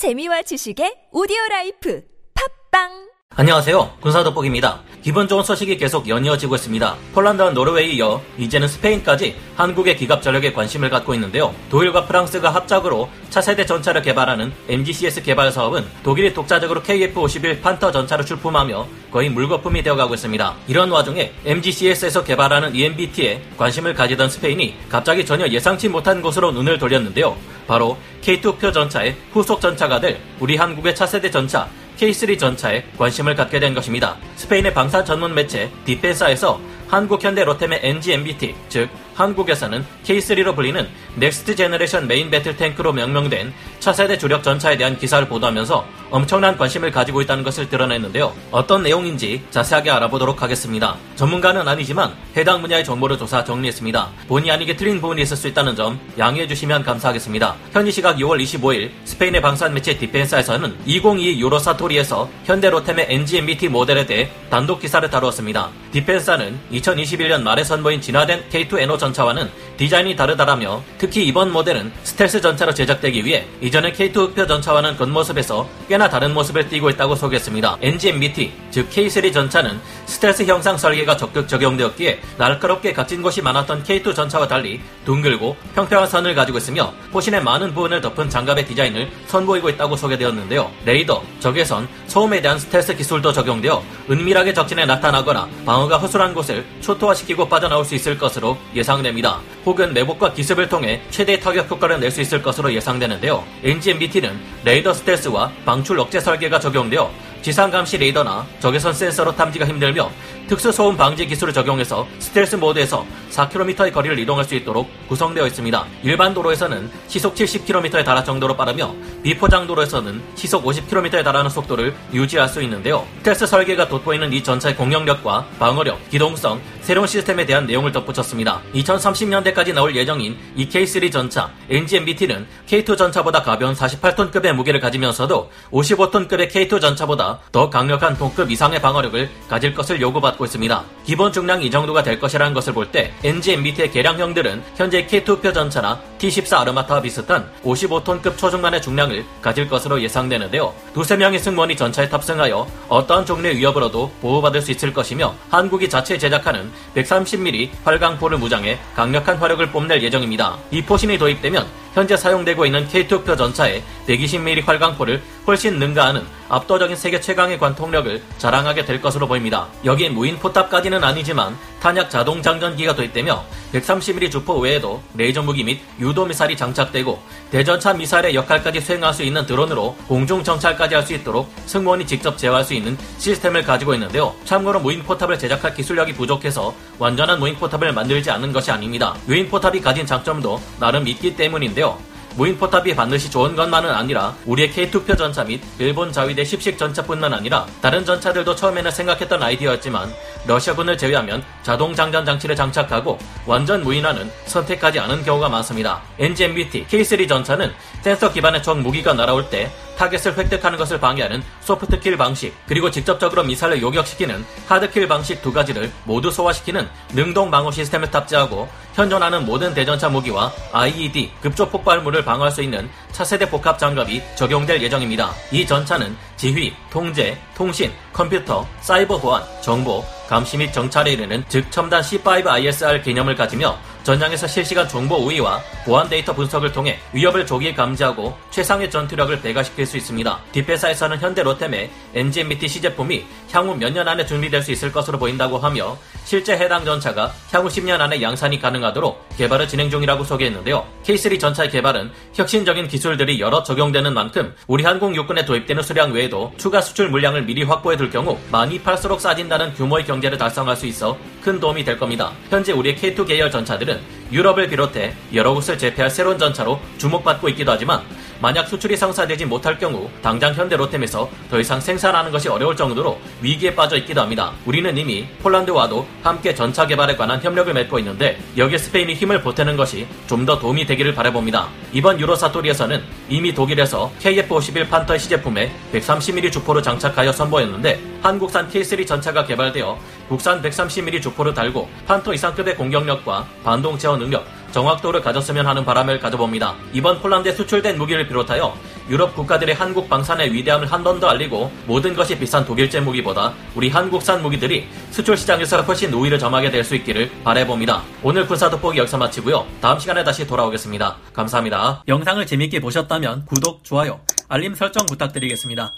재미와 지식의 오디오 라이프. 팟빵 안녕하세요. 군사돋보기입니다. 기분 좋은 소식이 계속 연이어지고 있습니다. 폴란드와 노르웨이 이어 이제는 스페인까지 한국의 기갑 전력에 관심을 갖고 있는데요. 독일과 프랑스가 합작으로 차세대 전차를 개발하는 MGCS 개발 사업은 독일이 독자적으로 KF-51 판터 전차를 출품하며 거의 물거품이 되어가고 있습니다. 이런 와중에 MGCS에서 개발하는 EMBT에 관심을 가지던 스페인이 갑자기 전혀 예상치 못한 곳으로 눈을 돌렸는데요. 바로 K2 흑표 전차의 후속 전차가 될 우리 한국의 차세대 전차 K3 전차에 관심을 갖게 된 것입니다. 스페인의 방산 전문 매체 디펜사에서 한국 현대 로템의 NG-MBT, 즉 한국에서는 K3로 불리는 Next Generation Main Battle Tank로 명명된 차세대 주력 전차에 대한 기사를 보도하면서 엄청난 관심을 가지고 있다는 것을 드러냈는데요. 어떤 내용인지 자세하게 알아보도록 하겠습니다. 전문가는 아니지만 해당 분야의 정보를 조사 정리했습니다. 본의 아니게 틀린 부분이 있을 수 있다는 점 양해해 주시면 감사하겠습니다. 현지 시각 6월 25일 스페인의 방산 매체 디펜사에서는 2022 유로 사토리에서 현대 로템의 NG-MBT 모델에 대해 단독 기사를 다루었습니다. 디펜사는 2021년 말에 선보인 진화된 K2NO 전차와는 디자인이 다르다라며 특히 이번 모델은 스텔스 전차로 제작되기 위해 이전의 K2 흑표 전차와는 겉모습에서 꽤나 다른 모습을 띠고 있다고 소개했습니다. NGMBT, 즉 K3 전차는 스텔스 형상 설계가 적극 적용되었기에 날카롭게 각진 곳이 많았던 K2 전차와 달리 둥글고 평평한 선을 가지고 있으며 포신의 많은 부분을 덮은 장갑의 디자인을 선보이고 있다고 소개되었는데요. 레이더, 적외선, 소음에 대한 스텔스 기술도 적용되어 은밀하게 적진에 나타나거나 방어가 허술한 곳을 초토화시키고 빠져나올 수 있을 것으로 예상됩니다. 혹은 내복과 기습을 통해 최대 타격 효과를 낼 수 있을 것으로 예상되는데요. NGMBT는 레이더 스텔스와 방출 억제 설계가 적용되어 지상 감시 레이더나 적외선 센서로 탐지가 힘들며 특수 소음 방지 기술을 적용해서 스텔스 모드에서 4km의 거리를 이동할 수 있도록 구성되어 있습니다. 일반 도로에서는 시속 70km에 달할 정도로 빠르며 비포장 도로에서는 시속 50km에 달하는 속도를 유지할 수 있는데요. 스텔스 설계가 돋보이는 이 전차의 공격력과 방어력, 기동성, 새로운 시스템에 대한 내용을 덧붙였습니다. 2030년대까지 나올 예정인 이 K3 전차 NGMBT는 K2 전차보다 가벼운 48톤급의 무게를 가지면서도 55톤급의 K2 전차보다 더 강력한 동급 이상의 방어력을 가질 것을 요구받고 있습니다. 기본 중량 이 정도가 될 것이라는 것을 볼 때 NGMBT의 개량형들은 현재 K2표 전차나 T14 아르마타와 비슷한 55톤급 초중반의 중량을 가질 것으로 예상되는데요. 두세 명의 승무원이 전차에 탑승하여 어떠한 종류의 위협으로도 보호받을 수 있을 것이며 한국이 자체 제작하는 130mm 활강포를 무장해 강력한 화력을 뽐낼 예정입니다. 이 포신이 도입되면 현재 사용되고 있는 K2표 전차의 120mm 활강포를 훨씬 능가하는 압도적인 세계 최강의 관통력을 자랑하게 될 것으로 보입니다. 여기에 무인 포탑까지는 아니지만 탄약 자동 장전기가 도입되며 130mm 주포 외에도 레이저 무기 및 유도 미사일이 장착되고 대전차 미사일의 역할까지 수행할 수 있는 드론으로 공중 정찰까지 할 수 있도록 승무원이 직접 제어할 수 있는 시스템을 가지고 있는데요. 참고로 무인 포탑을 제작할 기술력이 부족해서 완전한 무인 포탑을 만들지 않는 것이 아닙니다. 유인 포탑이 가진 장점도 나름 있기 때문인데요. 무인 포탑이 반드시 좋은 것만은 아니라 우리의 K2표 전차 및 일본 자위대 10식 전차뿐만 아니라 다른 전차들도 처음에는 생각했던 아이디어였지만 러시아군을 제외하면 자동 장전 장치를 장착하고 완전 무인화는 선택하지 않은 경우가 많습니다. NGMBT K3 전차는 센서 기반의 적 무기가 날아올 때 타겟을 획득하는 것을 방해하는 soft kill 방식, 그리고 직접적으로 미사일을 요격시키는 hard kill 방식 두 가지를 모두 소화시키는 능동 방어 시스템을 탑재하고 현존하는 모든 대전차 무기와 IED, 급조 폭발물을 방어할 수 있는 차세대 복합 장갑이 적용될 예정입니다. 이 전차는 지휘, 통제, 통신, 컴퓨터, 사이버 보안, 정보, 감시 및 정찰에 이르는 즉 첨단 C5ISR 개념을 가지며 전장에서 실시간 정보 우위와 보안 데이터 분석을 통해 위협을 조기에 감지하고 최상의 전투력을 배가시킬 수 있습니다. 뒷배사에서는 현대 로템의 NGMBT 시제품이 향후 몇 년 안에 준비될 수 있을 것으로 보인다고 하며 실제 해당 전차가 향후 10년 안에 양산이 가능하도록 개발을 진행 중이라고 소개했는데요. K3 전차의 개발은 혁신적인 기술들이 여러 적용되는 만큼 우리 항공 육군에 도입되는 수량 외에도 추가 수출 물량을 미리 확보해 둘 경우 많이 팔수록 싸진다는 규모의 경제를 달성할 수 있어 큰 도움이 될 겁니다. 현재 우리의 K2 계열 전차들은 유럽을 비롯해 여러 곳을 제패할 새로운 전차로 주목받고 있기도 하지만 만약 수출이 성사되지 못할 경우 당장 현대 로템에서 더 이상 생산하는 것이 어려울 정도로 위기에 빠져 있기도 합니다. 우리는 이미 폴란드와도 함께 전차 개발에 관한 협력을 맺고 있는데 여기에 스페인이 힘을 보태는 것이 좀 더 도움이 되기를 바라봅니다. 이번 유로사토리에서는 이미 독일에서 KF-51 판터의 시제품에 130mm 주포를 장착하여 선보였는데 한국산 K3 전차가 개발되어 국산 130mm 주포를 달고 판터 이상급의 공격력과 반동 제어 능력, 정확도를 가졌으면 하는 바람을 가져봅니다. 이번 폴란드에 수출된 무기를 비롯하여 유럽 국가들의 한국 방산의 위대함을 한 번 더 알리고 모든 것이 비싼 독일제 무기보다 우리 한국산 무기들이 수출 시장에서 훨씬 우위를 점하게 될 수 있기를 바래봅니다. 오늘 군사 돋보기 여기서 마치고요. 다음 시간에 다시 돌아오겠습니다. 감사합니다. 영상을 재밌게 보셨다면 구독, 좋아요, 알림 설정 부탁드리겠습니다.